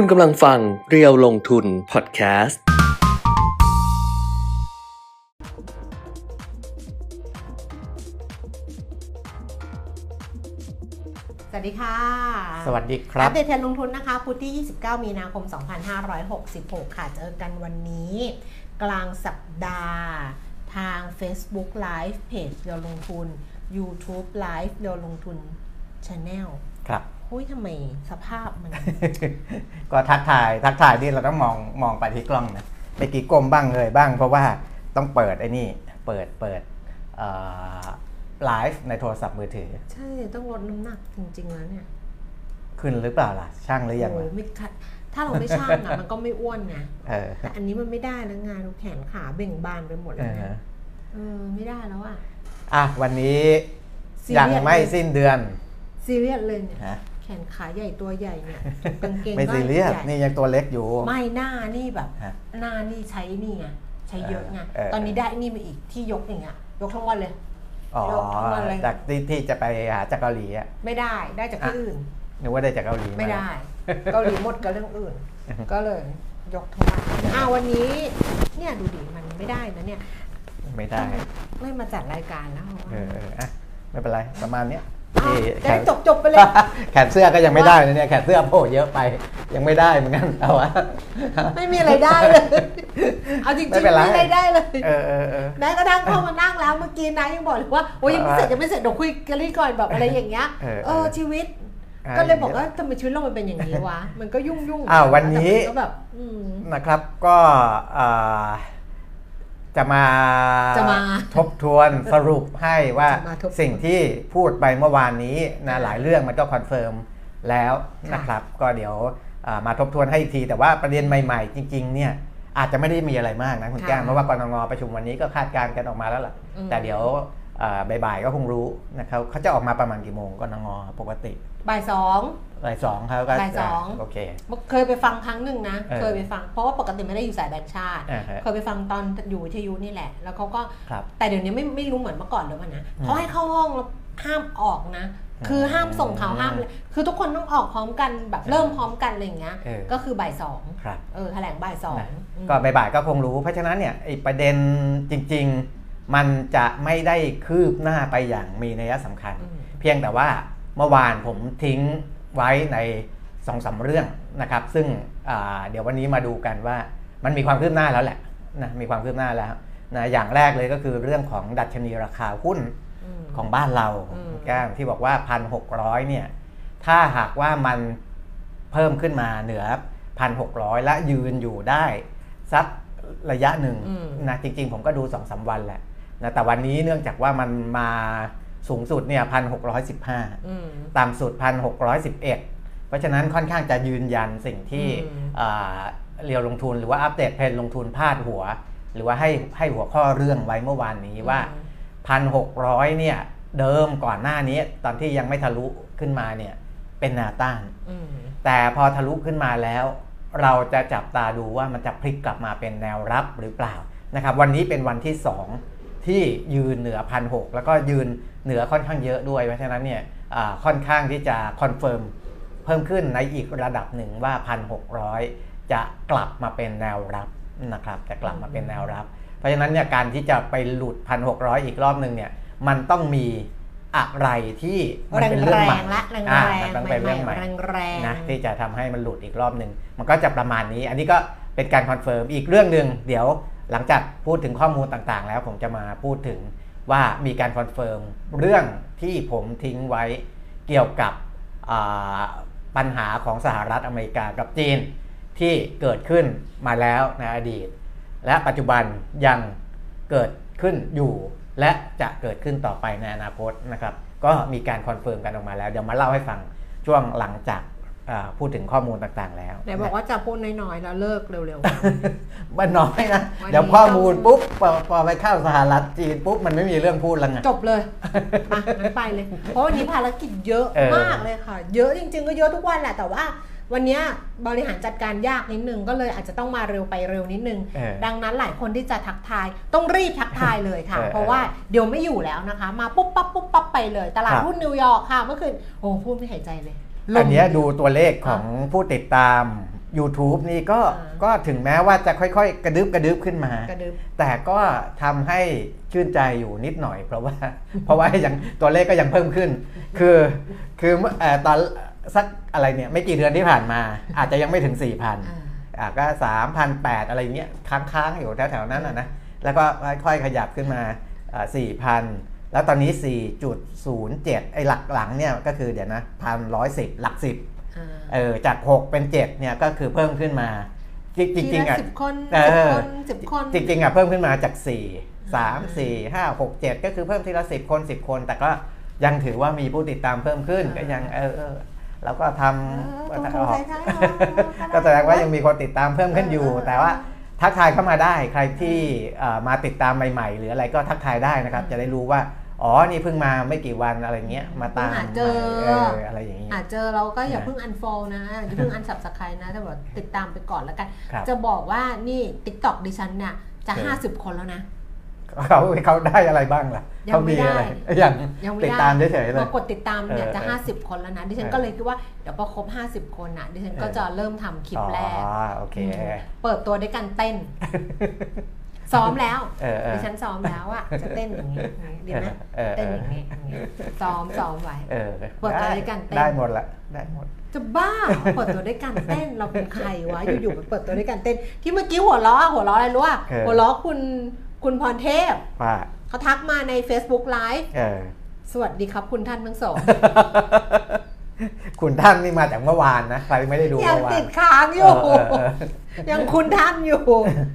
คุณกำลังฟังเรียวลงทุนพอดแคสต์ สวัสดีค่ะ สวัสดีครับ อัปเดตเทรนด์ลงทุนนะคะ พุธที่ 29 มีนาคม 2566 ค่ะ เจอกันวันนี้ กลางสัปดาห์ ทาง Facebook Live เพจเรียวลงทุน YouTube Live เรียวลงทุน Channel ครับ หุ้ยทำไมสภาพมัน ก็ทักทายทักทายที่เราต้องมองมองไปที่กล้องนะไปกี่กลมบ้างเลยบ้าง เพราะว่าต้องเปิดไอ้นี่เปิดเปิดไลฟ์ในโทรศัพท์มือถือ ใช่ต้องลดน้ำหนักจริงๆแล้วเนี่ย ขึ้นหรือเปล่าล่ะช่างหรือยังโอ้ล่ะไม่คัดถ้าเราไม่ช่างอะมันก็ไม่อ้วนไงเออแต่อันนี้มันไม่ได้แล้วงานดูแขนขาเบ่งบานไปหมดเอแล้วอนะเออไม่ได้แล้วอะอะวันนี้ซีเรียสยังไม่สิ้นเดือนซีเรียสเลยเนี่ยฮะ แขนขาใหญ่ตัวใหญ่เนี่ยกางเกงไม่ก็ซีเรียสใหญ่นี่ยังตัวเล็กอยู่ ไม่หน้านี่แบบ ฮะหน้านี่ใช้นี่ไงใช้เยอะไงเออเออตอนนี้ได้นี่มาอีกที่ยกอย่างเงี้ยยกทั้งวันเลย อ๋อเราทำอะไร จากที่ที่จะไปหาจากเกาหลีอะไม่ได้ได้จากที่อะอื่น นึกว่าได้จากเกาหลีา ไม่ได้ เกาหลีหมดกับเรื่องอื่นก็เลยยกทั้งวันอ้าววันนี้เนี่ยดูดิมันไม่ได้นะเนี่ยไม่ได้ ไม่มาจัดรายการแล้วเออเอออะไม่เป็นไรประมาณเนี้ย อ้าวที่จะได้จบจบๆไปเลย แขนเสื้อก็ยังไม่ได้นะเนี่ยแขนเสื้อโผล่เยอะไป ยังไม่ได้เหมือนกันเอาวะไม่มีอะไรได้เลย เอาจริงๆไม่เป็นไรไม่ได้ได้เลยเออเออเออแม้กระทั่งเข้ามานั่งแล้วเมื่อกี้นายยังบอกเลยว่าโอ้ยยังไม่เสร็จยังไม่เสร็จเดี๋ยวคุยกันนี่ก่อนแบบอะไรอย่างเงี้ยเออเออชีวิตอะก็เลยบอกว่าทำไมชีวิตเรามันเป็นอย่างนี้วะ มันก็ยุ่งยุ่งๆอ้าววันนี้แต่มัก็แบบอืมนะครับก็เอ่อ จะมาจะมาทบทวนสรุปให้ว่าจะมาทบทวนสิ่งที่พูดไปเมื่อวานนี้นะหลายเรื่องมันก็ confirm แล้วนะครับ ก็เดี๋ยวอ่ามาทบทวนให้อีกที แต่ว่าประเด็นใหม่ๆ จริง ๆ เนี่ยอาจจะไม่ได้มีอะไรมากนะคุณแก้มเพราะว่ากนง. ประชุมวันนี้ก็คาดการณ์กันออกมาแล้วล่ะ แต่เดี๋ยวอ่าบ่ายๆก็คงรู้นะครับเขาจะออกมาประมาณกี่โมงกรงปกติบ่ายสอง บ่ายสองเขาก็บ่ายสองโอเคเคยไปฟังครั้งหนึ่งนะเออเคยไปฟังเพราะว่าปกติไม่ได้อยู่สายแบงค์ชาติอ่าฮะเคยไปฟังตอนอยู่วิทยุนี่แหละ แล้วเขาก็ครับแต่เดี๋ยวนี้ไม่ไม่รู้เหมือนเมื่อก่อนหรือเปล่านะอืมเขาให้เข้าห้องแล้วห้ามออกนะ คือห้ามส่งข่าวอืมห้ามเลยคือทุกคนต้องออกพร้อมกันแบบเริ่มพร้อมกันอะไรอย่างเงี้ยเออก็คือบ่ายสองครับเออแถลงบ่ายสองนะอืมก็บ่ายๆก็คงรู้เพราะฉะนั้นเนี่ยไอ้ประเด็นจริง ๆ มันจะไม่ได้คืบหน้าไปอย่างมีนัยสำคัญอืมเพียงแต่ว่าเมื่อวานผมทิ้ง ไว้ในสองสาเรื่องนะครับ ซึ่งอ่าเดี๋ยววันนี้มาดูกันว่ามันมีความคืบหน้าแล้วแหละนะมีความคืบหน้าแล้วนะอย่างแรกเลยก็คือเรื่องของดัชนีราคาหุ้นอืมของบ้านเราอืมแก้มที่บอกว่า1,600เนี่ยถ้าหากว่ามันเพิ่มขึ้นมาเหนือ1,600และยืนอยู่ได้สักระยะหนึ่งอืมนะจริงๆ ผมก็ดู2อสวันแหละนะแต่วันนี้เนื่องจากว่ามันมา สูงสุดเนี่ย1,615อืมต่ำสุด1,611เพราะฉะนั้นค่อนข้างจะยืนยันสิ่งที่อืมอ่าเรียวลงทุนหรือว่าอัปเดตเพนลงทุนพาดหัว หรือว่าให้ให้หัวข้อเรื่องไว้เมื่อวานนี้ว่า1,600เนี่ยเดิมก่อนหน้านี้ตอนที่ยังไม่ทะลุขึ้นมาเนี่ยเป็นแนวต้านอืมแต่พอทะลุขึ้นมาแล้ว เราจะจับตาดูว่ามันจะพลิกกลับมาเป็นแนวรับหรือเปล่านะครับ วันนี้เป็นวันที่ 2 ที่ยืนเหนือพันหกแล้วก็ยืน เหนือค่อนข้างเยอะด้วย เพราะฉะนั้นเนี่ยอ่าค่อนข้างที่จะ confirm เพิ่มขึ้นในอีกระดับหนึ่งว่า 1,600 จะกลับมาเป็นแนวรับนะครับจะกลับมาเป็นแนวรับ เพราะฉะนั้นเนี่ยการที่จะไปหลุด 1,600 อีกรอบหนึ่งเนี่ยมันต้องมีอะไรที่มันแรงเป็นแรเรื่องใหม่ละแรงอ่าแรงมันต้องเป็นเรื่องใหม่แรงแรงนะที่จะทำให้มันหลุดอีกรอบหนึ่งมันก็จะประมาณนี้ อันนี้ก็เป็นการ confirm อีกเรื่องหนึ่งเดี๋ยวหลังจากพูดถึงข้อมูลต่างๆ แล้วผมจะมาพูดถึง ว่ามีการ confirm เรื่องที่ผมทิ้งไว้เกี่ยวกับปัญหาของสหรัฐอเมริกากับจีนที่เกิดขึ้นมาแล้วในอดีต และปัจจุบันยังเกิดขึ้นอยู่ และจะเกิดขึ้นต่อไปในอนาคตนะครับ ก็มีการ confirm กันออกมาแล้ว เดี๋ยวมาเล่าให้ฟังช่วงหลังจาก พูดถึงข้อมูลต่างๆ แล้วไหนบอกว่าจะพูดน้อยๆ แล้วเลิกเร็วมันน้อยนะวันนี้เดี๋ยวข้อมูลปุ๊บพอพอไปเข้าสหรัฐจีนปุ๊บ มันไม่มีเรื่องพูดแล้วไงๆจบเลยมางั้นไปเลย เพราะวันนี้ภารกิจเยอะเออมากเลยค่ะ เยอะจริง ๆ ก็เยอะทุกวันแหละแต่ว่าวันเนี้ยบริหารจัดการยากนิดนึงก็เลยอาจจะต้องมาเร็วไปเร็วนิดนึงเออดังนั้นหลายคนที่จะทักทายต้องรีบทักทายเลยค่ะเออเพราะว่าเดี๋ยวไม่อยู่แล้วนะคะ มาปุ๊บปั๊บปุ๊บปั๊บไปเลย ตลาดครับหุ้นนิวยอร์กค่ะเมื่อคืนโอ้พูดไม่หายใจเลยลม อันเนี้ยดูตัวเลขของผู้ติดตาม YouTube นี่ก็อ่าก็ถึงแม้ว่าจะค่อยๆ กระดึบกระดึบขึ้นมากระดึบแต่ก็ทำให้ชื่นใจอยู่นิดหน่อย เพราะว่าเพราะว่ายังตัวเลขก็ยังเพิ่มขึ้น คือคือเมื่อเอ่อตอนสักอะไรเนี่ยไม่กี่เดือนที่ผ่านมา อาจจะยังไม่ถึง 4,000อ่าอะก็3,800อะไรเงี้ยค้างๆอยู่แถวๆนั้นนะนะแล้วก็ค่อยๆขยับขึ้นมาอ่า4,000 แล้วตอนนี้ 4.07 ไอ้หลักหลังเนี่ยก็คือเดี๋ยวนะ1,110หลัก10อ่าเออจาก 6 เป็น 7 เนี่ยก็คือเพิ่มขึ้นมา จริงๆจริงๆอะทีละสิบคนเอสิบอคนสิบคนจริงๆอะเพิ่มขึ้นมาจาก 4 3 4 5 6 7 ก็คือเพิ่มทีละ 10 คน 10 คน แต่ก็ยังถือว่ามีผู้ติดตามเพิ่มขึ้นก็ยังเออเออแล้วก็ทเออำตรงๆท้ายๆเออก็แสดงว่ายังมีคนติดตามเพิ่มขึ้นอยู่เออเออแต่ว่า ทักทายเข้ามาได้ใครที่เอ่อมาติดตามใหม่ๆ หรืออะไรก็ทักทายได้นะครับ จะได้รู้ว่าอ๋อ นี่เพิ่งมาไม่กี่วันอะไรเงี้ย มาตามเพิ่งหาเจอเอออะไรอย่างนี้อาจเจอเราก็อย่านะเพิ่งอันฟอลนะ อย่าเพิ่งอันสับสไครนะแต่แบบติดตามไปก่อนแล้วกันครับจะบอกว่านี่ t ิ k t o k ดิฉันเนี่ยจะเออ50 คนแล้วนะ เขาเขาได้อะไรบ้างล่ะยังเขาไม่มีอะไรได้อย่างยังไม่ติดได้ตามเฉยๆเลพยอกดติดตามเนี่ยเออจะเออ50 คนแล้วนะ ดิฉันเออก็เลยคิดว่าเดี๋ยวพอครบ 50 คนอะดิฉันก็เออจะเริ่มทำคลิปแรกอ๋อโอเคเปิดตัวด้วยการเต้น ซ้อมแล้วเออเออดิฉันซ้อมแล้วอะจะเต้นอย่างนี้อย่างนี้ดีไหมเออเออเต้นอย่างนี้อย่างนี้ซ้อมซ้อมไว้เออเปิดตัวด้วยกันเต้นได้หมดละได้หมดจะบ้าเหรอเปิดตัวด้วยการเต้นเราเป็นใครวะอยู่ๆไปเปิดตัวด้วยการเต้น ที่เมื่อกี้หัวล้อหัวล้ออะไรรู้อะเออหัวล้อคุณ คุณพรเทพว่าเขาทักมาใน Facebook Live เออสวัสดีครับคุณท่านทั้งสอง คุณท่านนี่มาจากเมื่อวานนะใครไม่ได้ดูยังเมื่อวาติน ดค้างอยู่ เออเออเออ ยังคุณท่านอยู่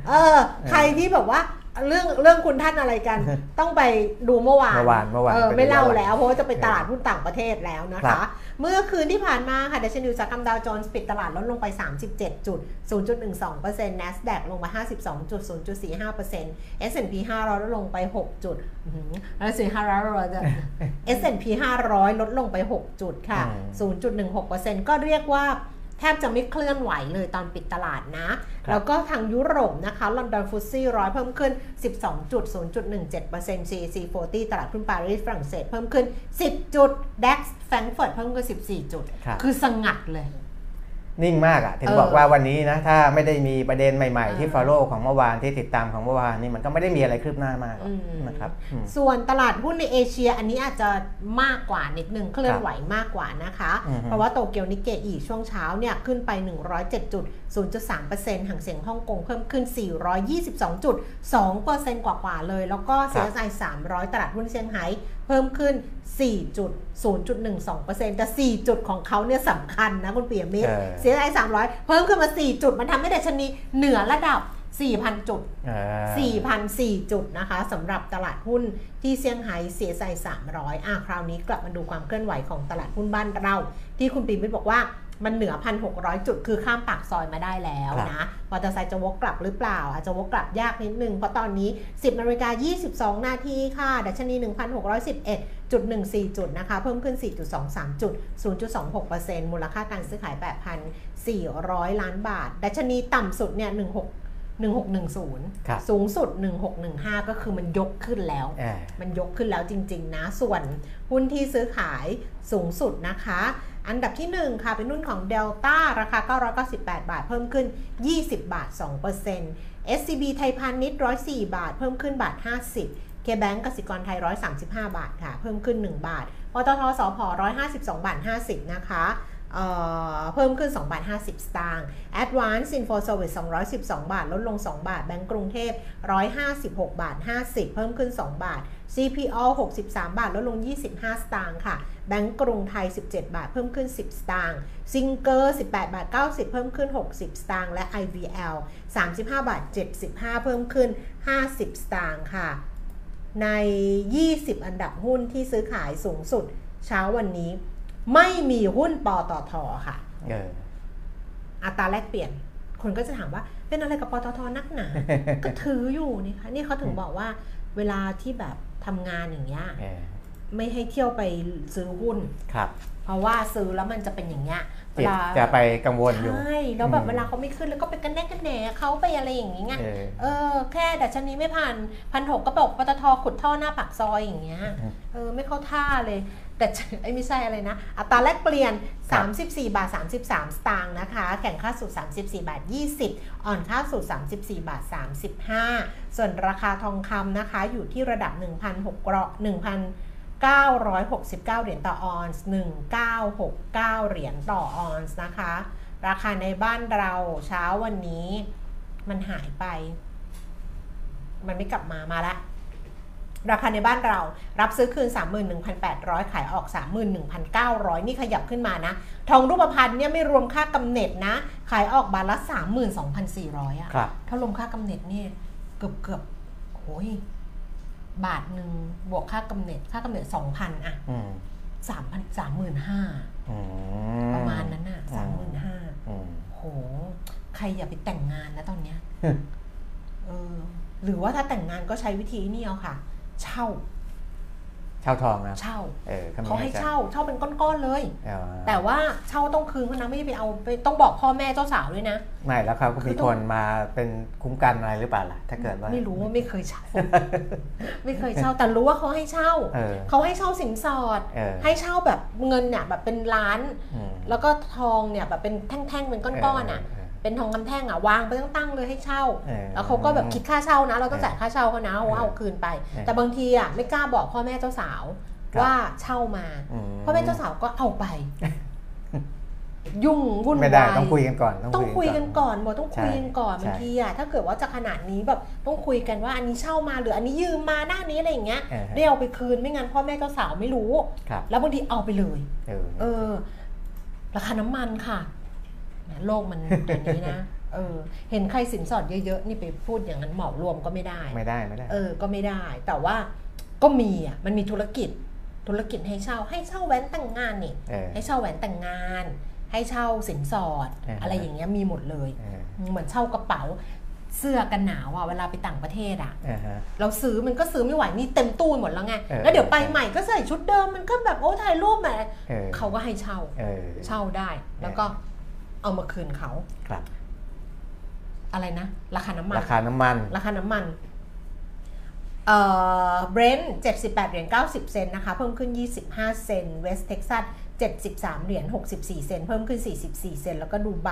เออ ใครที่แบบว่าเรื่องเรื่องคุณท่านอะไรกัน ต้องไปดูเมื่อวานเมื่อวานเมื่อวานเออไปดูไม่เล่าย้อนหลังแล้วเพราะว่าจะไปตลาดหุ้นต่างประเทศแล้วนะครัคะ บ เมื่อคืนที่ผ่านมาค่ะดัชนีอุตสาหกรรมดาวโจนส์ปิดตลาดลดลงไป 37 จุด 0.12% NASDAQ ลงไป52จุด0.45% S&P 500 ลดลงไป 6 จุดอื้อหือ S&P 500จะ S&P 500 ลดลงไป 6 จุดค่ะอืม0.16%ก็เรียกว่า แทบจะไม่เคลื่อนไหวเลยตอนปิดตลาดนะครับแล้วก็ทางยุโรปนะคะลอนดอนฟุตซี่ร้อยเพิ่มขึ้น 12.0.17% CAC 40 ตลาดหุ้นปารีสฝรั่งเศสเพิ่มขึ้น 10 จุด DAX แฟรงก์เฟิร์ตเพิ่มขึ้น 14 จุดครับคือสงัดเลย นิ่งมากอะถึงเออบอกว่าวันนี้นะถ้าไม่ได้มีประเด็นใหม่เออๆที่ follow ของเมื่อวานที่ติดตามของเมื่อวานนี่มันก็ไม่ได้มีอะไรคืบหน้ามากหรอกอืมนะครับอืมส่วนตลาดหุ้นในเอเชียอันนี้อาจจะมากกว่านิดนึงเคลื่อนไหวมากกว่านะคะอือฮึเพราะว่าโตเกียวนิกเกอีช่วงเช้าเนี่ยขึ้นไป 107จุด0.3%ห่างเสียงฮ่องกงเพิ่มขึ้น 422.2%กว่าๆเลย แล้วก็ CSI 300 ตลาดหุ้นเซี่ยงไฮ้เพิ่มขึ้น 4.0.12%แต่ 4 จุดของเขาเนี่ยสำคัญนะคุณเปียมิตรเออ CSI 300 เพิ่มขึ้นมา 4 จุด มันทำให้ดัชนีเหนือระดับ 4,000 จุดอ่า4,004 จุดนะคะสำหรับตลาดหุ้นที่เซี่ยงไฮ้เสียใจ300อะคราวนี้กลับมาดูความเคลื่อนไหวของตลาดหุ้นบ้านเรา ที่คุณปีมิตรบอกว่า มันเหนือ 1,600 จุด คือข้ามปากซอยมาได้แล้วครับนะมอเตอร์ไซค์จะวกกลับหรือเปล่าอาจจะวกกลับยากนิดนึง เพราะตอนนี้ 10นาฬิกา22 นาทีค่ะดัชนี 1,611.14 จุดนะคะ เพิ่มขึ้น 4.23 จุด 0.26%มูลค่าการซื้อขาย 8,400 ล้านบาท ดัชนีต่ำสุดเนี่ย 16 1610ครับสูงสุด 1615 ก็คือมันยกขึ้นแล้วอ่ามันยกขึ้นแล้วจริง ๆ นะ ส่วนหุ้นที่ซื้อขายสูงสุดนะคะ อันดับที่ 1 ค่ะ เป็นหุ้นของ Delta ราคา 998 บาท เพิ่มขึ้น 20 บาท 2% SCB ไทยพาณิชย์ 104 บาท เพิ่มขึ้นบาท 50 KBank กสิกรไทย 135 บาทค่ะ เพิ่มขึ้น 1 บาทปตทสพ152 บาท 50 นะคะเอ่อเพิ่มขึ้น 2 บาท 50 สตางค์ Advance Info Service 212 บาท ลดลง 2 บาท แบงก์กรุงเทพ 156 บาท 50 เพิ่มขึ้น 2 บาท CPO 63 บาทลดลง 25 สตางค์ค่ะ แบงก์กรุงไทย 17 บาทเพิ่มขึ้น 10 สตางค์ ซิงเกอร์ 18 บาท 90 เพิ่มขึ้น 60 สตางค์ และ IVL 35 บาท 75 เพิ่มขึ้น 50 สตางค์ค่ะ ใน 20 อันดับหุ้นที่ซื้อขายสูงสุดเช้าวันนี้ ไม่มีหุ้นปตทค่ะเอออัตราแลกเปลี่ยน คนก็จะถามว่าเป็นอะไรกับปตทนักหนา ก็ถืออยู่นี่คะนี่เขาถึงบอกว่าเวลาที่แบบ ทำงานอย่างเงี้ยเออไม่ให้เที่ยวไปซื้อหุ้นครับ เพราะว่าซื้อแล้วมันจะเป็นอย่างเงี้ยเวจิตลาจะไปกังวลอยู่ใช่แล้วแบบอืมเวลาเขาไม่ขึ้นแล้วก็ไปกันแน่กันแหนเขาไปอะไรอย่างงี้ไงเออเออแค่ดัชนีไม่ผ่านพันหกก็บอกปตทขุดท่อหน้าปากซอยอย่างเงี้ยอืมเออไม่เข้าท่าเลย แต่ไม่ใช่อะไรนะ อัตราแลกเปลี่ยน 34 บาท 33 สตางค์นะคะ แข่งค่าสุด34 บาท 20 อ่อนค่าสุด34 บาท 35 ส่วนราคาทองคำนะคะ อยู่ที่ระดับ 1,600 1,969 เหรียญต่อออนซ์ 1969 เหรียญต่อออนซ์นะคะ ราคาในบ้านเราเช้าวันนี้มันหายไป มันไม่กลับมามาละ ราคาในบ้านเรารับซื้อคืน 31,800 ขายออก 31,900 นี่ขยับขึ้นมานะ ทองรูปพรรณเนี่ยไม่รวมค่ากำเหน็จนะ ขายออกบาทละ 32,400อะครับถ้ารวมค่ากำเนิดนี่เกือบเกือบโอ้ยบาทหนึ่งบวกค่ากำเนิดค่ากำเนิด2,000อะอืม3,000 35,000อืมประมาณนั้นน่ะอืม35,000อืมโห ใครอย่าไปแต่งงานนะตอนเนี้ยฮึเออหรือว่าถ้าแต่งงานก็ใช้วิธีนี่เอาค่ะ เช่า เช่าทองนะเช่าเออเขาให้เช่า เช่าเป็นก้อนๆเลยเออแต่ว่าเช่าต้องคืนเขานะไม่ได้ไปเอาไปต้องบอกพ่อแม่เจ้าสาวด้วยนะ ไม่แล้วเขาก็คืมีอต้องคนมาเป็นคุ้มกันอะไรหรือเปล่าล่ะถ้าเกิดว่าไม่รู้ว่าไม่เคยเช่า ไม่เคยเช่าแต่รู้ว่าเขาให้เช่าเออเขาให้เช่าสินสอดเออให้เช่าแบบเงินเนี่ยแบบเป็นล้านอืมแล้วก็ทองเนี่ยแบบเป็นแท่งๆเป็นก้อนๆอะ เเป็นทองคำแท่งอะวางไปตั้งๆเลยให้เช่าเออแล้วเขาก็แบบคิดค่าเช่านะ เราต้องจ่ายค่าเช่าเขานะว่าเอาคืนไปเออแต่บางทีอะไม่กล้าบอกพ่อแม่เจ้าสาวครับว่าเช่ามาอืมพ่อแม่เจ้าสาวก็เอาไป ยุ่งวุ่นไม่ได้วายต้องคุยกันก่อน ต้องคุยกันก่อนบอกต้องใช่คุยกันก่อนใช่บางทีอะถ้าเกิดว่าจะขนาดนี้แบบต้องคุยกันว่าอันนี้เช่ามาหรืออันนี้ยืมมาหน้านี้อะไรอย่างเงี้ยเออได้เอาไปคืนไม่งั้นพ่อแม่เจ้าสาวไม่รู้ครับแล้วบางทีเอาไปเลย เออเออราคาน้ำมันค่ะแหม โลกมันอย่างนี้นะเออเห็นใครสินสอดเยอะๆนี่ไปพูดอย่างนั้นเหมารวมก็ไม่ได้ ไม่ได้ไม่ได้ เออก็ไม่ได้ แต่ว่าก็มีอะมันมีธุรกิจธุรกิจให้เช่าให้เช่าแหวนแต่งงานนี่เออให้เช่าแหวนแต่งงาน ให้เช่าสินสอดอ่าฮะอะไรอย่างเงี้ยมีหมดเลยเออเหมือนเช่ากระเป๋าเสื้อกันหนาวอะเวลาไปต่างประเทศอะอ่าฮะเราซื้อมันก็ซื้อไม่ไหวนี่เต็มตู้หมดแล้วไงเออแล้วเดี๋ยวไปใหม่ก็ใส่ชุดเดิมมันก็แบบโอ้ถ่ายรูปแหมเออเขาก็ให้เช่าเออเช่าได้แล้วก็ เอามาคืนเขาครับ อะไรนะ ราคาน้ำมัน ราคาน้ำมัน ราคาน้ำมันเอ่อเบรนท์78 เหรียญ 90 เซนต์นะคะ เพิ่มขึ้น 25 เซนต์เวสเท็กซัส73 เหรียญ 64 เซนต์เพิ่มขึ้น 44 เซนต์แล้วก็ดูไบ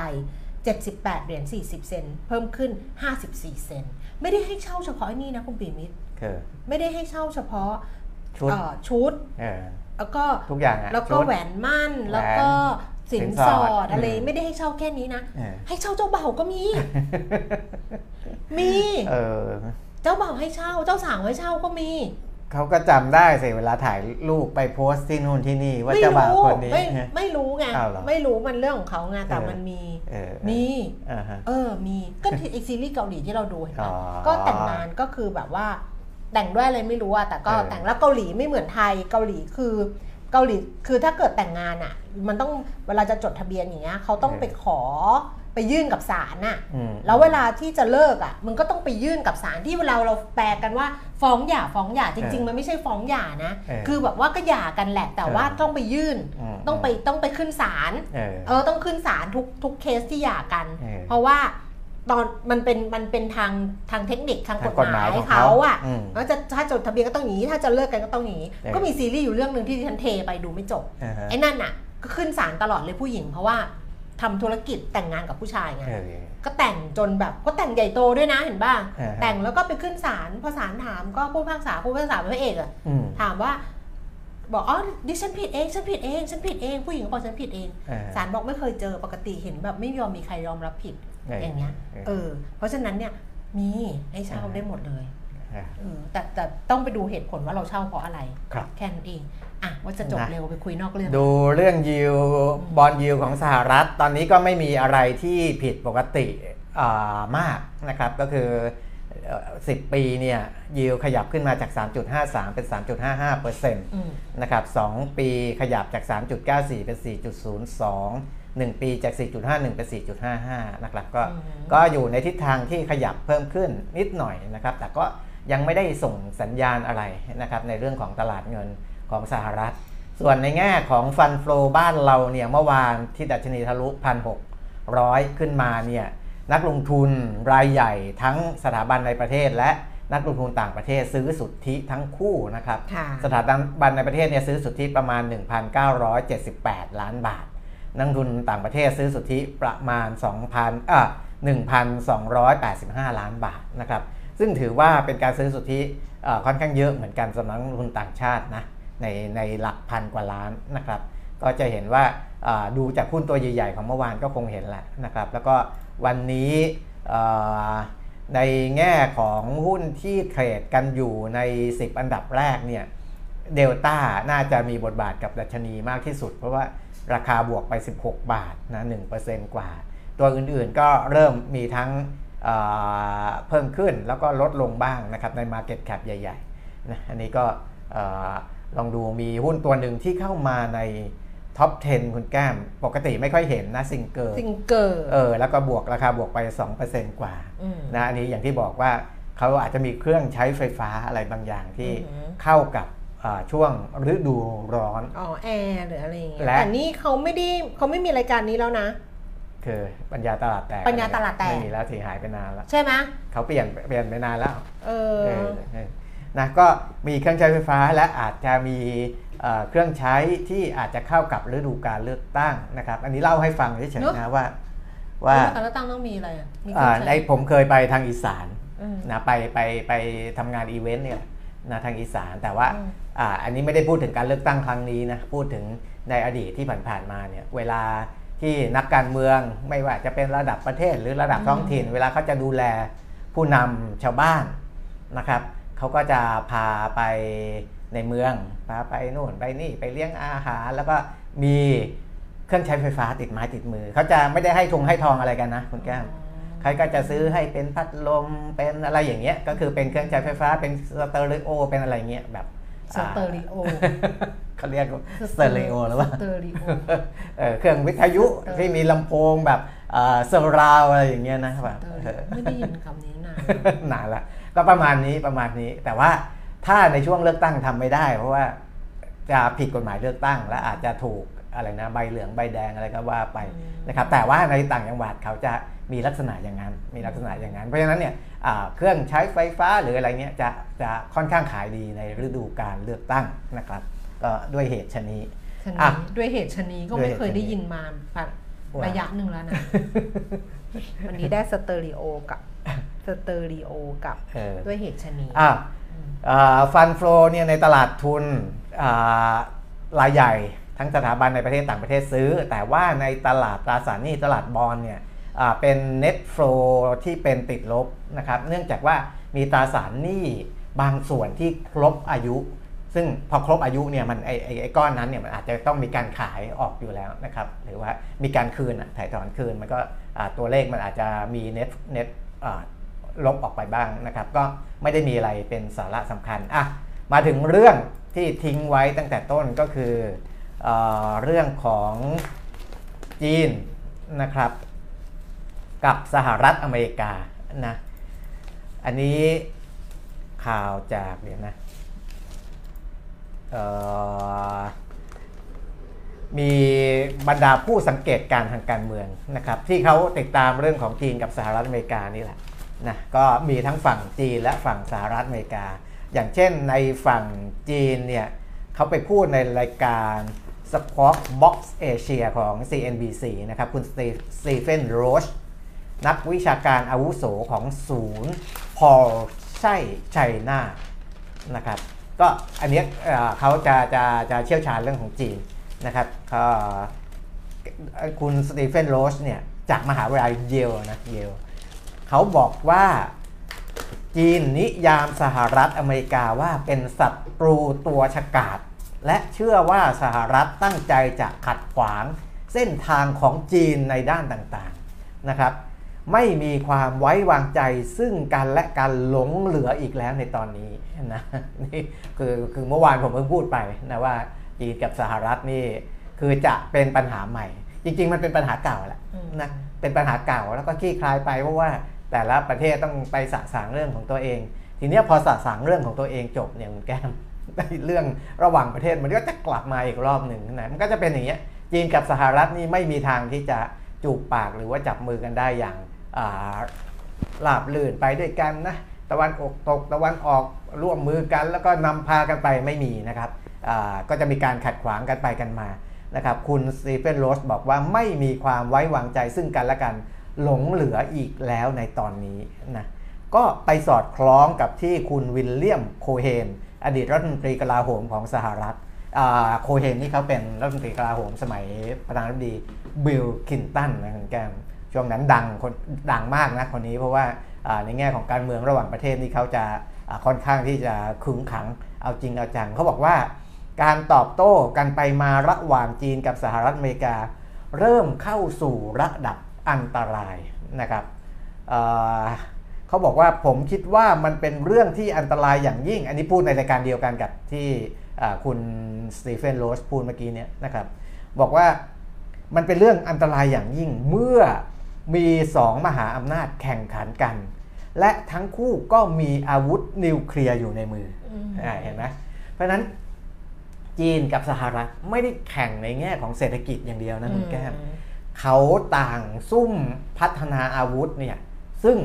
78 เหรียญ 40 เซนต์เพิ่มขึ้น 54 เซนต์ไม่ได้ให้เช่าเฉพาะไอ้นี่นะคุณปีมิตรคือไม่ได้ให้เช่าเฉพาะชุดเอ่อชุดเออแล้วก็ทุกอย่างอะแล้วก็ชุดแหวนมั่นแหวนแล้วก็ สินสินสสออดดอะไรอืมไม่ได้ให้เช่าแค่นี้นะเออให้เช่าเจ้าบ่าวก็มี มีเออเจ้าบ่าวให้เช่า เจ้าสาวให้เช่าก็มีเขาก็จำได้สิเวลาถ่ายรูปไปโพสต์ที่นู่นที่นี่ว่าไม่เจ้าบ่าวรู้คนนี้ไม่ไม่รู้ไงอ้าวเหรอไม่รู้มันเรื่องของเขาไงแต่เออมันมีเออมีอ่าฮะเออมีก็ที่ไอซีรีส์เกาหลีที่เราดูเห็นไหมอ๋อก็แต่งงานก็คือแบบว่าแต่งด้วยอะไรไม่รู้อะแต่ก็เออแต่งแล้วเกาหลีไม่เหมือนไทยเกาหลีคือ เกาหลีคือถ้าเกิดแต่งงานอะมันต้องเวลาจะจดทะเบียนอย่างเงี้ยเขาต้องไปขอไปยื่นกับศาลน่ะอืมแล้วเวลาที่จะเลิกอะมึงก็ต้องไปยื่นกับศาลที่เวลาเราแปลกันว่า ฟ้องหย่าฟ้องหย่าจริง ๆ มันไม่ใช่ฟ้องหย่านะเออคือแบบว่าก็หย่ากันแหละแต่ว่าเออต้องไปยื่นมต้องไปต้องไปขึ้นศาลเออเออต้องขึ้นศาลทุกทุกเคสที่หย่ากันเออเพราะว่า ตอนมันเป็นมันเป็นทางทางเทคนิคทางกฎทางกฎหหมามายยของเขาเขาอะอืมแล้วจะถ้าจดทะเบียนก็ต้องอย่างนี้ ถ้าจะเลิกกันก็ต้องอย่างนี้เออก็มีซีรีส์อยู่เรื่องหนึ่งที่ดิฉันเทไปดูไม่จบอ่าฮะไอ้นั่นน่ะ ก็ขึ้นศาลตลอดเลยผู้หญิงเพราะว่าทำธุรกิจแต่งงานกับผู้ชายไงเออก็แต่งจนแบบก็แต่งใหญ่โตด้วยนะเห็นป่ะอ่าฮะแต่งแล้วก็ไปขึ้นศาลพอศาลถามก็ผู้พิพากษาผู้พิพากษาเป็นพระเอกอะอืมถามว่า บอกอ๋อดิฉันผิดเองฉันผิดเองฉันผิดเองผู้หญิงก็บอกฉันผิดเองเออศาลบอกไม่เคยเจอปกติเห็นแบบไม่ยอมมีใครยอมรับผิดเอออย่างเงี้ยเออเออเพราะฉะนั้นเนี่ยมีให้เช่าอ่าได้หมดเลยอ่าเออแต่แต่ต้องไปดูเหตุผลว่าเราเช่าเพราะอะไรครับแค่นั้นเองอะว่าจะจบนะเร็วไปคุยนอกเรื่อง ดูเรื่องยิวบอลยิวของสหรัฐ ตอนนี้ก็ไม่มีอะไรที่ผิดปกติอ่ามากนะครับก็คือเอ่อ10 ปีเนี่ยยิวขยับขึ้นมาจาก 3.53 เป็น 3.55เปอร์เซ็นต์อืมนะครับ2ปีขยับจาก 3.94 เป็น 4.02 1 ปีจาก 4.51 เป็น 4.55 นะครับก็อืมก็อยู่ในทิศทางที่ขยับเพิ่มขึ้นนิดหน่อยนะครับ แต่ก็ยังไม่ได้ส่งสัญญาณอะไรนะครับในเรื่องของตลาดเงินของสหรัฐ ส่วนในแง่ของฟันฟลอบ้านเราเนี่ยเมื่อวานที่ดัชนีทะลุพันหกร้อยขึ้นมาเนี่ยนักลงทุนรายใหญ่ทั้งสถาบันในประเทศ และนักลงทุนต่างประเทศซื้อสุทธิทั้งคู่นะครับค่ะสถาบันในประเทศเนี่ยซื้อสุทธิประมาณ 1,978 ล้านบาท นักลงทุนต่างประเทศซื้อสุทธิประมาณ 2,000อะ1,285 ล้านบาทนะครับซึ่งถือว่าเป็นการซื้อสุทธิค่อนข้างเยอะเหมือนกันสำหรับนักลงทุนต่างชาตินะในในหลักพันกว่าล้านนะครับก็จะเห็นว่าดูจากหุ้นตัวใหญ่ๆของเมื่อวานก็คงเห็นแหละนะครับแล้วก็วันนี้ในแง่ของหุ้นที่เทรดกันอยู่ใน 10 อันดับแรกเนี่ยเดลต้าน่าจะมีบทบาทกับดัชนีมากที่สุด เพราะว่า ราคาบวกไป 16 บาทนะ1%กว่า ตัวอื่นๆก็เริ่มมีทั้งเอ่อเพิ่มขึ้นแล้วก็ลดลงบ้างนะครับใน Market Cap ใหญ่ๆนะอันนี้ก็เอ่อลองดูมีหุ้นตัวหนึ่งที่เข้ามาใน top 10 คุณแก้ม ปกติไม่ค่อยเห็นนะซิงเกอร์ซิงเกอร์เออแล้วก็บวกราคาบวกไป 2%กว่านะอันนี้อย่างที่บอกว่าเขาอาจจะมีเครื่องใช้ไฟฟ้าอะไรบางอย่างที่อือหือเข้ากับเอ่อ ช่วงฤดูร้อน อ๋อ แอร์หรืออะไรอย่างเงี้ยและแต่นี่เขาไม่ได้เขาไม่มีรายการนี้แล้วนะ คือปัญญาตลาดแตกปัญญาตลาดแตกไม่มีแล้วทีหายไปนานแล้ว ใช่ไหมเขาเปลี่ยนเปลี่ยนไปนานแล้ว เออเออเออนะก็มีเครื่องใช้ไฟฟ้าและอาจจะมีเอ่อเครื่องใช้ที่อาจจะเข้ากับฤดูการเลือกตั้งนะครับ อันนี้เล่าให้ฟังเฉยเนอะๆนะว่า ว่าแล้วการเลือกตั้งต้องมีอะไรอะมีอ่าเครื่องในใช้ผมเคยไปทางอีสานอืมนะไปไปไปทำงานอีเวนต์เนี่ย นะทางอีสานแต่ว่าอืมอ่าอันนี้ไม่ได้พูดถึงการเลือกตั้งครั้งนี้นะพูดถึงในอดีตที่ผ่านๆมาเนี่ยเวลาที่นักการเมืองไม่ว่าจะเป็นระดับประเทศหรือระดับท้องถิ่น เวลาเขาจะดูแลผู้นำชาวบ้านนะครับเขาก็จะพาไปในเมืองพาไปนู่นไปนี่ไปเลี้ยงอาหาร แล้วก็มีเครื่องใช้ไฟฟ้าติดไม้ติดมือ เขาจะไม่ได้ให้ทงให้ทองอะไรกันนะคุณแก้ม ใครก็จะซื้อให้เป็นพัดลมเป็นอะไรอย่างเงี้ยก็คือเป็นเครื่องใช้ไฟฟ้าเป็นสเตอริโอเป็นอะไรเงี้ยแบบสเตอริโอเขาเรียกสเตอริโอหรือว่าสเตอริโอเออเครื่องวิทยุที่มีลำโพงแบบ surround อะไรอย่างเงี้ยนะแบบสเตอริโอไม่ได้ยินคำนี้นานนานละก็ประมาณนี้ประมาณนี้ แต่ว่าถ้าในช่วงเลือกตั้งทำไม่ได้ เพราะว่าจะผิดกฎหมายเลือกตั้ง และอาจจะถูก อะไรนะใบเหลืองใบแดงอะไรก็ว่าไปอืมนะครับแต่ว่าในต่างจังหวัดเขาจะมีลักษณะอย่างนั้น มีลักษณะอย่างนั้น เพราะฉะนั้นเนี่ยอ่าเครื่องใช้ไฟฟ้าหรืออะไรเงี้ยจะจะค่อนข้างขายดีในฤดูการเลือกตั้งนะครับก็ด้วยเหตุชนี้ชะนีอะด้วยเหตุชะนีก็ด้วยไม่เหตุเคยได้ชะนียินมาแบบว่าระยะหนึ่งแล้วนะ วันนี้ได้สเตอริโอกับสเตอริโอกับเออด้วยเหตุชะนีอ่าฟันโฟลเนี่ยในตลาดทุนอ่ารายใหญ่ ทั้งสถาบันในประเทศต่างประเทศซื้อ แต่ว่าในตลาดตราสารหนี้ตลาดบอลเนี่ยเป็น net flow ที่เป็นติดลบนะครับเนื่องจากว่ามีตราสารหนี้บางส่วนที่ครบอายุ ซึ่งพอครบอายุเนี่ยมันไอไอ้ไอ้ก้อนนั้นเนี่ยมันอาจจะต้องมีการขายออกอยู่แล้วนะครับหรือว่ามีการคืนถ่ายถอนคืนมันก็ตัวเลขมันอาจจะมี net net ลบออกไปบ้างนะครับ ก็ไม่ได้มีอะไรเป็นสาระสำคัญอะมาถึงเรื่องที่ทิ้งไว้ตั้งแต่ต้นก็คือ เเรื่องของจีนนะครับกับสหรัฐอเมริกานะอันนี้ข่าวจากเดี๋ยวนะมีบรรดาผู้สังเกตการทางการเมืองนะครับ ที่เขาติดตามเรื่องของจีนกับสหรัฐอเมริกานี่แหละนะก็มีทั้งฝั่งจีนและฝั่งสหรัฐอเมริกา อย่างเช่นในฝั่งจีนเนี่ยเขาไปพูดในรายการ Squawk Box Asia ของ CNBC นะครับ คุณสตีเฟนโรชนักวิชาการอาวุโสของศูนย์ Paul Tsai China นะครับก็อันนี้เขาจะจะจะเชี่ยวชาญเรื่องของจีนนะครับคุณสตีเฟนโรชเนี่ยจากมหาวิทยาลัยเยลนะเยลเขาบอกว่าจีนนิยามสหรัฐอเมริกาว่าเป็นศัตรูตัวฉกาจ และเชื่อว่าสหรัฐตั้งใจจะขัดขวางเส้นทางของจีนในด้านต่างๆนะครับ ไม่มีความไว้วางใจซึ่งกันและการหลงเหลืออีกแล้วในตอนนี้นะนี่คือคือเมื่อวานผมเพิ่งพูดไปนะว่าจีนกับสหรัฐนี่คือจะเป็นปัญหาใหม่ จริง ๆ มันเป็นปัญหาเก่าแหละอืมนะเป็นปัญหาเก่าแล้วก็คลี่คลายไปเพราะว่าแต่ละประเทศต้องไปสะสางเรื่องของตัวเอง ทีเนี้ยพอสะสางเรื่องของตัวเองจบเนี่ยคุณแก้ม เรื่องระหว่างประเทศมันก็จะกลับมาอีกรอบหนึ่งนะมันก็จะเป็นอย่างเงี้ยจีนกับสหรัฐนี่ไม่มีทางที่จะจูบปากหรือว่าจับมือกันได้อย่างอ่าบลื่นไปด้วยกันนะตะวันออกตกตะวันออกร่วมมือกัน แล้วก็นำพากันไปไม่มีนะครับก็จะมีการขัดขวางกันไปกันมานะครับคุณสตีเฟนโรชบอกว่าไม่มีความไว้วางใจซึ่งกันและกันหลงเหลืออีกแล้วในตอนนี้นะก็ไปสอดคล้องกับที่คุณวิลเลียมโคเฮน อดีตรัฐมนตรีกลาโหมของสหรัฐโคเฮนนี่เขาเป็นรัฐมนตรีกลาโหมสมัยประธานาธิบดีบิลคลินตันนะคุณแก้มช่วงนั้นดังคนดังมากนะคนนี้เพราะว่าในแง่ของการเมืองระหว่างประเทศนี่เขาจะค่อนข้างที่จะขึงขังเอาจริงเอาจังเขาบอกว่าการตอบโต้กันไปมาระหว่างจีนกับสหรัฐอเมริกา เริ่มเข้าสู่ระดับอันตรายนะครับ เอ่อเขาบอกว่าผมคิดว่ามันเป็นเรื่องที่อันตรายอย่างยิ่ง อันนี้พูดในรายการเดียวกันกับที่อ่าคุณสตีเฟนโรชพูดเมื่อกี้เนี่ยนะครับ บอกว่ามันเป็นเรื่องอันตรายอย่างยิ่งเมื่อมีสองมหาอำนาจแข่งขันกัน และทั้งคู่ก็มีอาวุธนิวเคลียร์อยู่ในมืออมอ่าเห็นไหมเพราะฉะนั้นจีนกับสหรัฐไม่ได้แข่งในแง่ของเศรษฐกิจอย่างเดียวนะคุณแก้มเขาต่างซุ่มพัฒนาอาวุธเนี่ยซึ่ง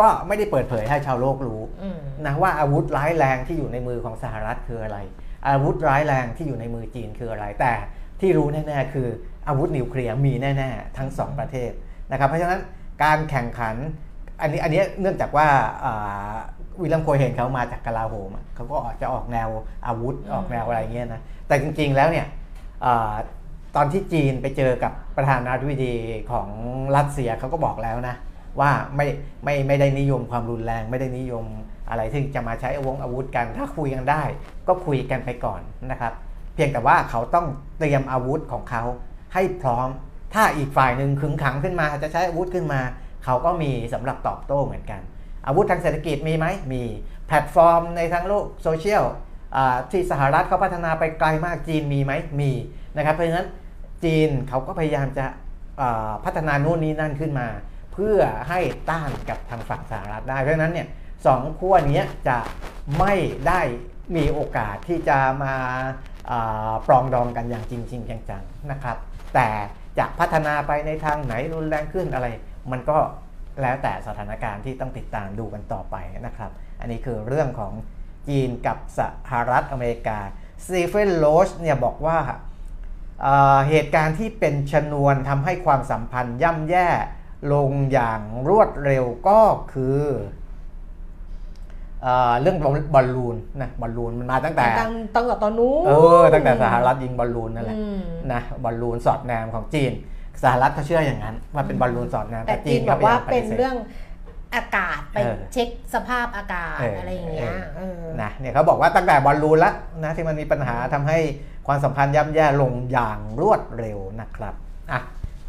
ก็ไม่ได้เปิดเผยให้ชาวโลกรู้อืมนะว่าอาวุธร้ายแรงที่อยู่ในมือของสหรัฐคืออะไร อาวุธร้ายแรงที่อยู่ในมือจีนคืออะไร แต่ที่รู้แน่ๆคืออาวุธนิวเคลียร์มีแน่ๆ ทั้งสองประเทศนะครับ เพราะฉะนั้นการแข่งขันอันนี้อันนี้เนื่องจากว่าอ่าวิลเลียมโคเฮนเขามาจากกลาโหมอะเขาก็ออกจะออกแนวอาวุธอืมออกแนวอะไรเงี้ยนะแต่จริงๆแล้วเนี่ยอาตอนที่จีนไปเจอกับประธานาธิบดีของรัสเซียเขาก็บอกแล้วนะ ว่าไม่ไม่ไม่ได้นิยมความรุนแรง ไม่ได้นิยมอะไรที่จะมาใช้อาวงอาวุธกัน ถ้าคุยกันได้ ก็คุยกันไปก่อนนะครับ เพียงแต่ว่าเขาต้องเตรียมอาวุธของเขาให้พร้อม ถ้าอีกฝ่ายหนึ่งขึงขังขึ้นมาจะใช้อาวุธขึ้นมา เขาก็มีสำหรับตอบโต้เหมือนกัน อาวุธทางเศรษฐกิจมีไหมมีแพลตฟอร์มในทางโลกโซเชียลที่สหรัฐเขาพัฒนาไปไกลมากจีนมีไหมมีนะครับเพราะฉะนั้นจีนเขาก็พยายามจะพัฒนาโน่นนี้นั่นขึ้นมา เพื่อให้ต้านกับทางฝั่งสหรัฐได้ เพราะนั้นเนี่ยสองขั้วนี้จะไม่ได้มีโอกาสที่จะมาปรองดองกันอย่างจริงจริงๆจังๆนะครับ แต่จะพัฒนาไปในทางไหนรุนแรงขึ้นอะไร มันก็แล้วแต่สถานการณ์ที่ต้องติดตามดูกันต่อไปนะครับ อันนี้คือเรื่องของจีนกับสหรัฐอเมริกาสตีเฟนโรสเนี่ยบอกว่าเอ่อเหตุการณ์ที่เป็นชนวนทำให้ความสัมพันธ์ย่ำแย่ ลงอย่างรวดเร็วก็คือเอ่อเรื่องบอลลูนนะบอลลูนมันมาตั้งแต่ตั้งตั้งแต่ตอนนู้นเออตั้งแต่สหรัฐยิงบอลลูนนั่นแหละอืมนะบอลลูนสอดแนมของจีน สหรัฐเขาเชื่ออย่างนั้นว่าเป็นบอลลูนสอดแนมแต่จีนบอกว่าเป็นเรื่องอากาศไปเออเช็คสภาพอากาศเออออะไรอย่างเงี้ยเออนะเนี่ยเขาบอกว่าตั้งแต่บอลลูนแล้วนะที่มันมีปัญหาทำให้ความสัมพันธ์ย่ำแย่ลงอย่างรวดเร็วนะครับอะ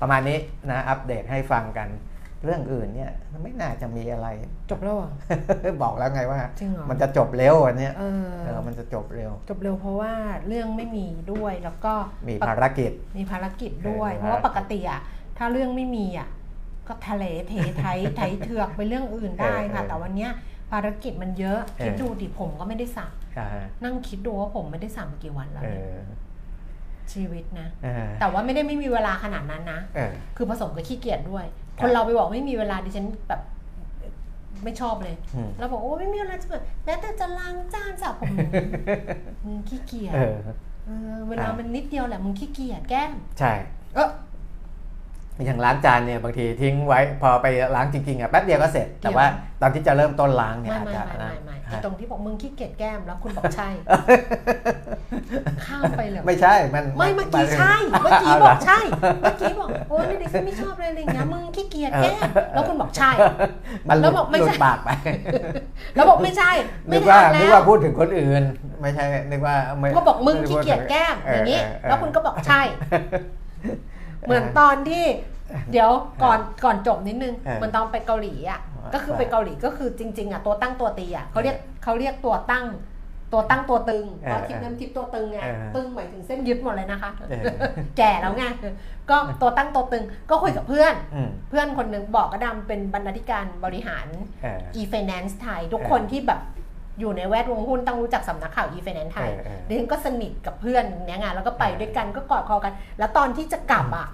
ประมาณนี้นะอัปเดตให้ฟังกันเรื่องอื่นเนี่ยไม่น่าจะมีอะไร จบแล้วเหรอะบอกแล้วไงว่าจริงเหรอมันจะจบเร็ววันเนี้ยเออเออมันจะจบเร็ว จบเร็วเพราะว่าเรื่องไม่มีด้วยแล้วก็มีภารกิจมีภารกิจด้วยเออเพราะว่าปกติอะถ้าเรื่องไม่มีอะก็ทะเลเทไทยไทยเถือกไปเรื่องอื่นได้ค่ะ แต่วันเนี้ยภารกิจมันเยอะคิดดูดิผมก็ไม่ได้สั่งอ่านั่งคิดดูว่าผมไม่ได้สั่งมากี่วันแล้วเอเนี่ยอ ชีวิตนะเออแต่ว่าไม่ได้ไม่มีเวลาขนาดนั้นนะเออคือผสมกับขี้เกียจด้วยครับคนเราไปบอกไม่มีเวลาดิฉันแบบไม่ชอบเลยอืมแล้วบอกโอ้ไม่มีเวลาจะแบบแม้แต่จะล้างจานสระผมมึงขี้เกียจเออเออเวลามันนิดเดียวแหละมึงขี้เกียจแก้มใช่ เออ อย่างล้างจานเนี่ยบางทีทิ้งไว้พอไปล้างจริงๆอะแป๊บเดียวก็เสร็จ แต่ว่าตอนที่จะเริ่มต้นล้างเนี่ยไม่อาจไม่จะไม่นะไม่ไม่ไอ้ฮะตรงที่บอกมึงขี้เกียจแก้มแล้วคุณบอกใช่ข้ามไปเลยไม่ใช่มันไม่เมื่อกี้นใช่เมื่อกี้าบหรอกใช่เมื่อกี้บอกโอ้ยไม่ได้ฉันไม่ชอบเลยอะไรอย่างเงี้ยมึงขี้เกียจแก้มแล้วคุณบอกใช่มันหแล้ลุวดบอกไม่หลุใช่ดปากไปแล้วบอกไม่ใช่นึไม่กว่าทำนึกแล้ว่าวพูดถึงคนอื่น ไม่ใช่นึกว่าไม่ก็บอกมึงขี้เกียจแก้มอย่างนี้แล้วคุณก็บอกใช่ เหมือนตอนที่ เดี๋ยวก่อนก่อนจบนิดนึงเออเหมือนตอนไปเกาหลีอะว่าก็คือไปเกาหลีก็คือจริง ๆอะตัวตั้งตัวตีอะเขาเรียกเขาเรียกตัวตั้งตัวตั้งตัวตึงเออตอนทิปน้ำทิปตัวตึงไงเออตึงหมายถึงเส้นยึดหมดเลยนะคะเออแก่แล้วไงก็ตัวตั้งตัวตึงก็คุยกับเพื่อนอืมเพื่อนคนหนึ่งบอกกระดำเป็นบรรณาธิการบริหารเออ e-finance ไทย ทุกเออคนที่แบบ อยู่ในแวดวงหุ้นต้องรู้จักสำนักข่าว e-finance ไทยเออเออดิฉันก็สนิทกับเพื่อนอย่างเนี้ยไงแล้วก็ไปเออด้วยกันก็กอดคอกัน แล้วตอนที่จะกลับอะ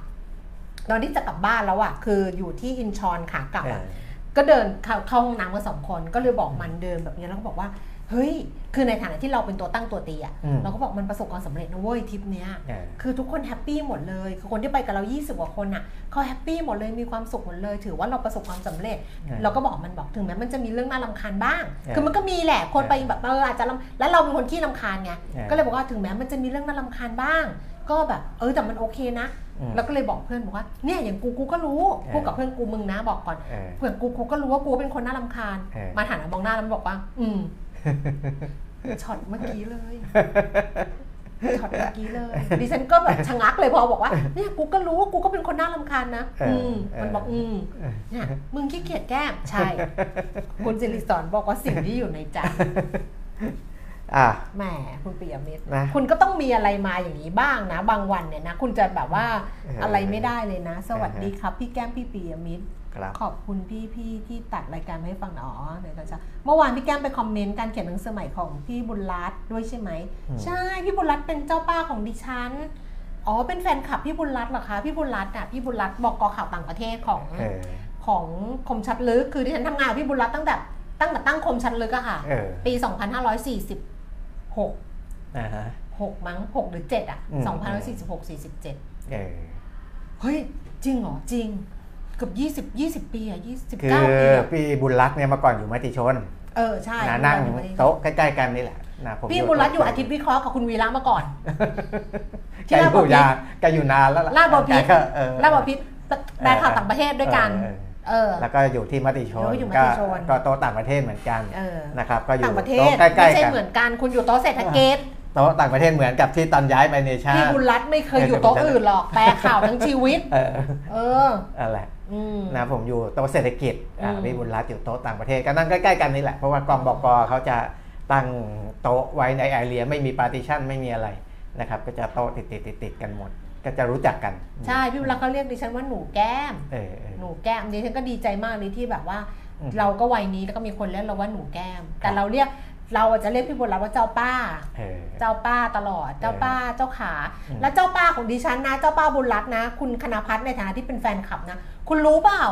ตอนที่จะกลับบ้านแล้วอะคืออยู่ที่อินชอนขากลับเออะอก็เดินเข้าเข้าห้องน้ำกันสองคนก็เลยบอกมันเดินแบบนี้แล้วก็บอกว่า เฮ้ย คือในฐานะที่เราเป็นตัวตั้งตัวตีอะอืมเราก็บอกมันประสบความสำเร็จนะเว้ยทริปเนี้ยเออคือทุกคนแฮปปี้หมดเลย คือคนที่ไปกับเรา 20 กว่าคนอะเขาแฮปปี้หมดเลย มีความสุขหมดเลย ถือว่าเราประสบความสำเร็จเออเราก็บอกมันบอกถึงแม้มันจะมีเรื่องน่ารำคาญบ้างเออคือมันก็มีแหละ คนไปเออแบบเอออาจจะรำแล้วเราเป็นคนขี้รำคาญไงเออก็เลยบอกว่าถึงแม้มันจะมีเรื่องน่ารำคาญบ้าง ก็แบบเออแต่มันโอเคนะอืมแล้วก็เลยบอกเพื่อนบอกว่าเนี่ยอย่างกูกูก็รู้เออพูดกับเพื่อนกูมึงนะบอกก่อนเออเพื่อนกูกูก็รู้ว่ากูเป็นคนน่ารำคาญเออมาถามมองหน้าแล้วมันบอกว่า อืม ช็อตเมื่อกี้เลยช็อตเมื่อกี้เลย ดิฉันก็แบบชะงักเลยพอบอกว่าเนี่ยกูก็รู้ว่ากูก็เป็นคนน่ารำคาญนะเอออืมเออมันบอกอืมเออเนี่ยมึงขี้เกียจแก้มใช่คุณสิริสอนบอกว่าสิ่งที่อยู่ในใจอะแหมคุณปิยมิตรนะคุณก็ต้องมีอะไรมาอย่างนี้บ้างนะ บางวันเนี่ยนะ คุณจะแบบว่าเออออะไรไม่ได้เลยนะ สวัสดีครับ พี่แก้มพี่ปิยมิตร ครับขอบคุณพี่พี่ที่ตัดรายการมาให้ฟังอ๋อเดี๋ยวกันจ้ะเมื่อวานพี่แก้มไปคอมเมนต์การเขียนหนังสือใหม่ของพี่บุญรัตน์ด้วยใช่ไหมอืมใช่พี่บุญรัตน์เป็นเจ้าป้าของดิฉันอ๋อเป็นแฟนคลับพี่บุญรัตน์เหรอคะพี่บุญรัตน์อะพี่บุญรัตน์บอกกอข่าวต่างประเทศของเออของคมชัดลึกคือดิฉันทำงานกับพี่บุญรัตน์ตั้งแต่ตั้งแต่ตั้งคมชัดลึกอะค่ะเออปี 2546อ่าฮะ6มั้ง6หรือ7อะอืม2546 47เออเฮ้ยจริงเหรอจริงเกือบ 20 20 ปีอะ29 คือปีอะพี่บุญรัตน์เนี่ยเมื่อก่อนอยู่มติชนเออใช่นะนั่งพี่บุญรัตน์อยู่โต๊ะใกล้ๆกันนี่แหละนะผมพี่บุญรัตน์อยู่อาทิตย์วิเคราะห์กับคุณวีระมาก่อนแกอยู่ยาแกอยู่นานแล้วล่ะลาดบอพิษแกก็เออ ลาบพิษแปลข่าวต่างประเทศด้วยกัน เออ เออ แล้วก็อยู่ที่มติชนแล้วก็อยู่มติก็ชน ก็โต๊ะต่างประเทศเหมือนกันเออนะครับ ก็อยู่ต่างประเทโต๊ะศใกล้ไม่ใช่ๆกันเหมือนกันคุณอยู่โต๊ะเศรษฐกิจโต๊ะต่างประเทศเหมือนกับที่ตอนย้ายไปเนชั่นพี่บุญรัตน์ไม่เคยอยู่โต๊ะอื่นหรอกแปลข่าวทั้งชีวิต เออเอออะไรอืม นะผมอยู่โต๊ะเศรษฐกิจอ่าอืมพี่บุญรัตน์อยู่โต๊ะต่างประเทศก็นั่งใกล้ๆกันนี่แหละ เพราะว่ากองบกเขาจะตั้งโต๊ะไว้ในไอเรียไม่มีปาร์ติชันไม่มีอะไรนะครับก็จะโต๊ะติดติดติดติดๆกันหมด ก็จะรู้จักกันใช่พี่บุญรัตน์ก็เรียกดิฉันว่าหนูแก้มเออเออหนูแก้มดิฉันก็ดีใจมากเลยที่แบบว่าอืมเราก็วัยนี้แล้วก็มีคนเรียกเราว่าหนูแก้ม แต่ครับเราเรียก เราอาจจะเรียกพี่บุญรัตน์ว่าเจ้าป้าเออเจ้าป้าตลอด เจ้าป้าเจ้าขาอืมแล้วเจ้าป้าของดิฉันนะ เจ้าป้าบุญรัตน์นะ คุณคณพัฒน์ในฐานะที่เป็นแฟนคลับนะ คุณรู้เปล่า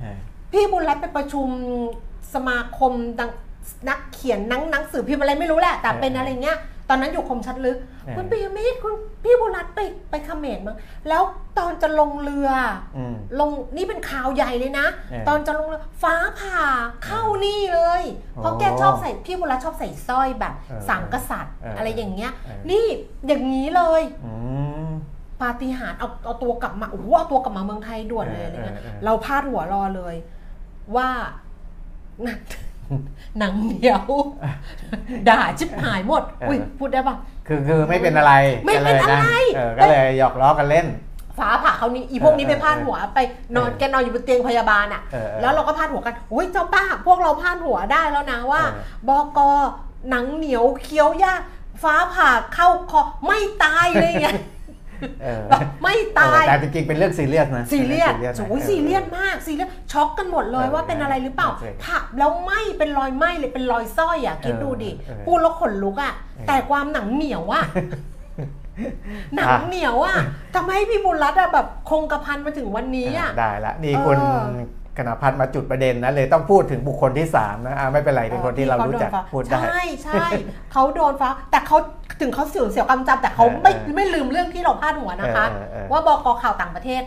เออพี่บุญรัตน์ไปประชุมสมาคมดังนักเขียนหนังหนังสือพิมพ์อะไรไม่รู้แหละ แต่เป็นอะไรเงี้ย ตอนนั้นอยู่คมชัดลึกเออคุณปิยมิตรคุณพี่บุญรัตน์ไปไปเขมรมั้งแล้วตอนจะลงเรืออืมลงนี่เป็นข่าวใหญ่เลยนะเออตอนจะลงเรือฟ้าผ่าเข้านี่เลย เพราะแกชอบใส่พี่บุญรัตน์ชอบใส่สร้อยแบบเออสามกษัตริย์เออออะไรอย่างเงี้ยเออนี่อย่างนี้เลยอืมปาฏิหาริย์เอาเอาตัวกลับมาโอ้โหเอาตัวกลับมาเมืองไทยด่วนเลยอะไรเงี้ยเออเออเออเราพาดหัวรอเลย ว่า หนังเหนียว ด่าชิบหายหมด อุ้ยพูดได้ปะคือคือไม่เป็นอะไรไม่เป็นก็ลยอะไรเออก็เลยหยอกล้อกันเล่น ฟ้าผ่าเขาวนี้อีพวกนี้เออไปพาดหัวไปนอนเออแกนอนอยู่บนเตียงพยาบาลอะเออเออแล้วเราก็พาดหัวกันโอ้ยเจ้าป้าพวกเราพาดหัวได้แล้วนะว่าเออบอกอหนังเหนียวเคี้ยวยากฟ้าผ่าเข้าคอไม่ตายเลยไงเออแบบ ไม่ตายเออแต่จริงๆเป็นเรื่องซีเรียสนะซีเรียสนะโอ้ยซีเรียสมากซีเรียสช็อกกันหมดเลยเออว่าเป็นอะไรหรือเปล่าโอเคผักแล้วไหมเป็นรอยไหมเลยเป็นรอยสร้อยอะคิดดูดิเออเออพูดแล้วขนลุกอะเออแต่ความหนังเหนียวอะหนังอะเหนียวอะทำให้พี่บุญรัตน์อะแบบคงกระพันมาถึงวันนี้อะได้ละนี่เออคุณ คณพัฒน์มาจุดประเด็นนะเลยต้องพูดถึงบุคคลที่สามนะอะไม่เป็นไรเป็นคนที่เรารู้จักขโดนฟ้พูดได้ ใช่ใช่เขาโดนฟ้าแต่เขาถึงเขาเสียวเสียวกำจำแต่เขาเออไม่เออไม่ลืมเรื่องที่เราพาดหัวนะคะเออเออเออว่าบกข่าวต่างประเทศ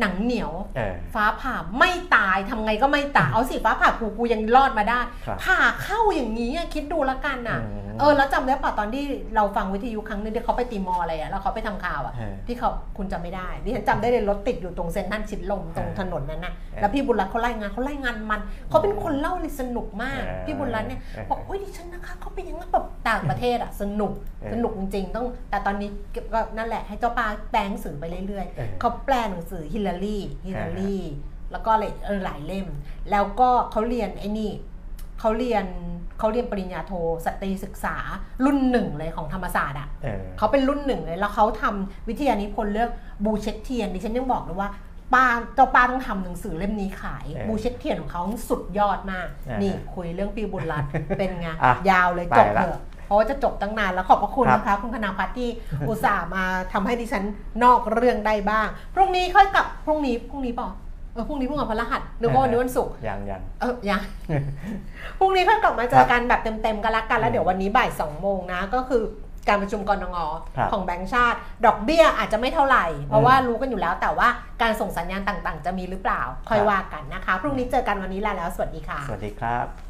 หนังเหนียวเออฟ้าผ่าไม่ตายทำไงก็ไม่ตายเอาสิฟ้าผ่ากูกูยังรอดมาได้ครับผ่าเข้าอย่างนี้อะคิดดูแล้วกันน่ะอืมเออแล้วจำได้ป่ะตอนที่เราฟังวิทยุครั้งนึงที่เขาไปตีมออะไรอะแล้วเขาไปทำข่าวอะเออที่เขาคุณจำไม่ได้ดิฉันจำได้เลยรถติดอยู่ตรงเซ็นทรัลชิดลมตรงเออถนนนั้นน่ะเออแล้วพี่บุญรัตน์เขาไล่งานเขาไล่งานมันเขาเป็นคนเล่าเลยสนุกมากเออพี่บุญรัตน์เนี่ยเออบอกโอ้ยดิฉันนะคะเขาเป็นอย่างนั้นแบบต่างประเทศอะสนุกเออสนุกจริงๆต้อง แต่ตอนนี้ก็นั่นแหละให้เจ้าปลาแปลหนังสือไปเรื่อยเออๆเขาแปลหนังสือฮิลลารีฮิลลารีแล้วก็อะไรเออหลายเล่ม แล้วก็เขาเรียนไอ้นี่เขาเรียนเขาเรียนปริญญาโทสตรีศึกษารุ่นหนึ่งเลยของธรรมศาสตร์อะเออเขาเป็นรุ่นหนึ่งเลย แล้วเขาทำวิทยานิพนธ์เรื่องบูเช็คเทียนดิฉันยังบอกเลยว่าป้าเจ้าป้าต้องทำหนังสือเล่มนี้ขายเออบูเช็คเทียนของเขาสุดยอดมากอ่านี่นี่คุยเรื่องพี่บุญรัตน์เป็นไงอะยาวเลยไปจบละเถอะ เพราะว่าจะจบตั้งนานแล้วขอบพระคุณครับนะคะ คุณคณาพัฒน์ที่อุตส่าห์มาทำให้ดิฉันนอกเรื่องได้บ้าง พรุ่งนี้ค่อยกลับพรุ่งนี้พรุ่งนี้เปล่าเออพรุ่งนี้พรุ่งกับพฤหัสนึกว่าวันนี้วันศุกร์ยังยังเออยังพรุ่งนี้ก็กลับมาเจอกันแบบเต็มๆกันละกันแล้วเดี๋ยววันนี้บ่ายสองโมงนะก็คือการประชุมกรงงครับของแบงก์ชาติ ดอกเบี้ยอาจจะไม่เท่าไหร่ เพราะว่ารู้กันอยู่แล้วแต่ว่าการส่งสัญญาณต่างๆ จะมีหรือเปล่าค่อยครับว่ากันนะคะ พรุ่งนี้เจอกันวันนี้ลาแล้ว สวัสดีค่ะ สวัสดีครับ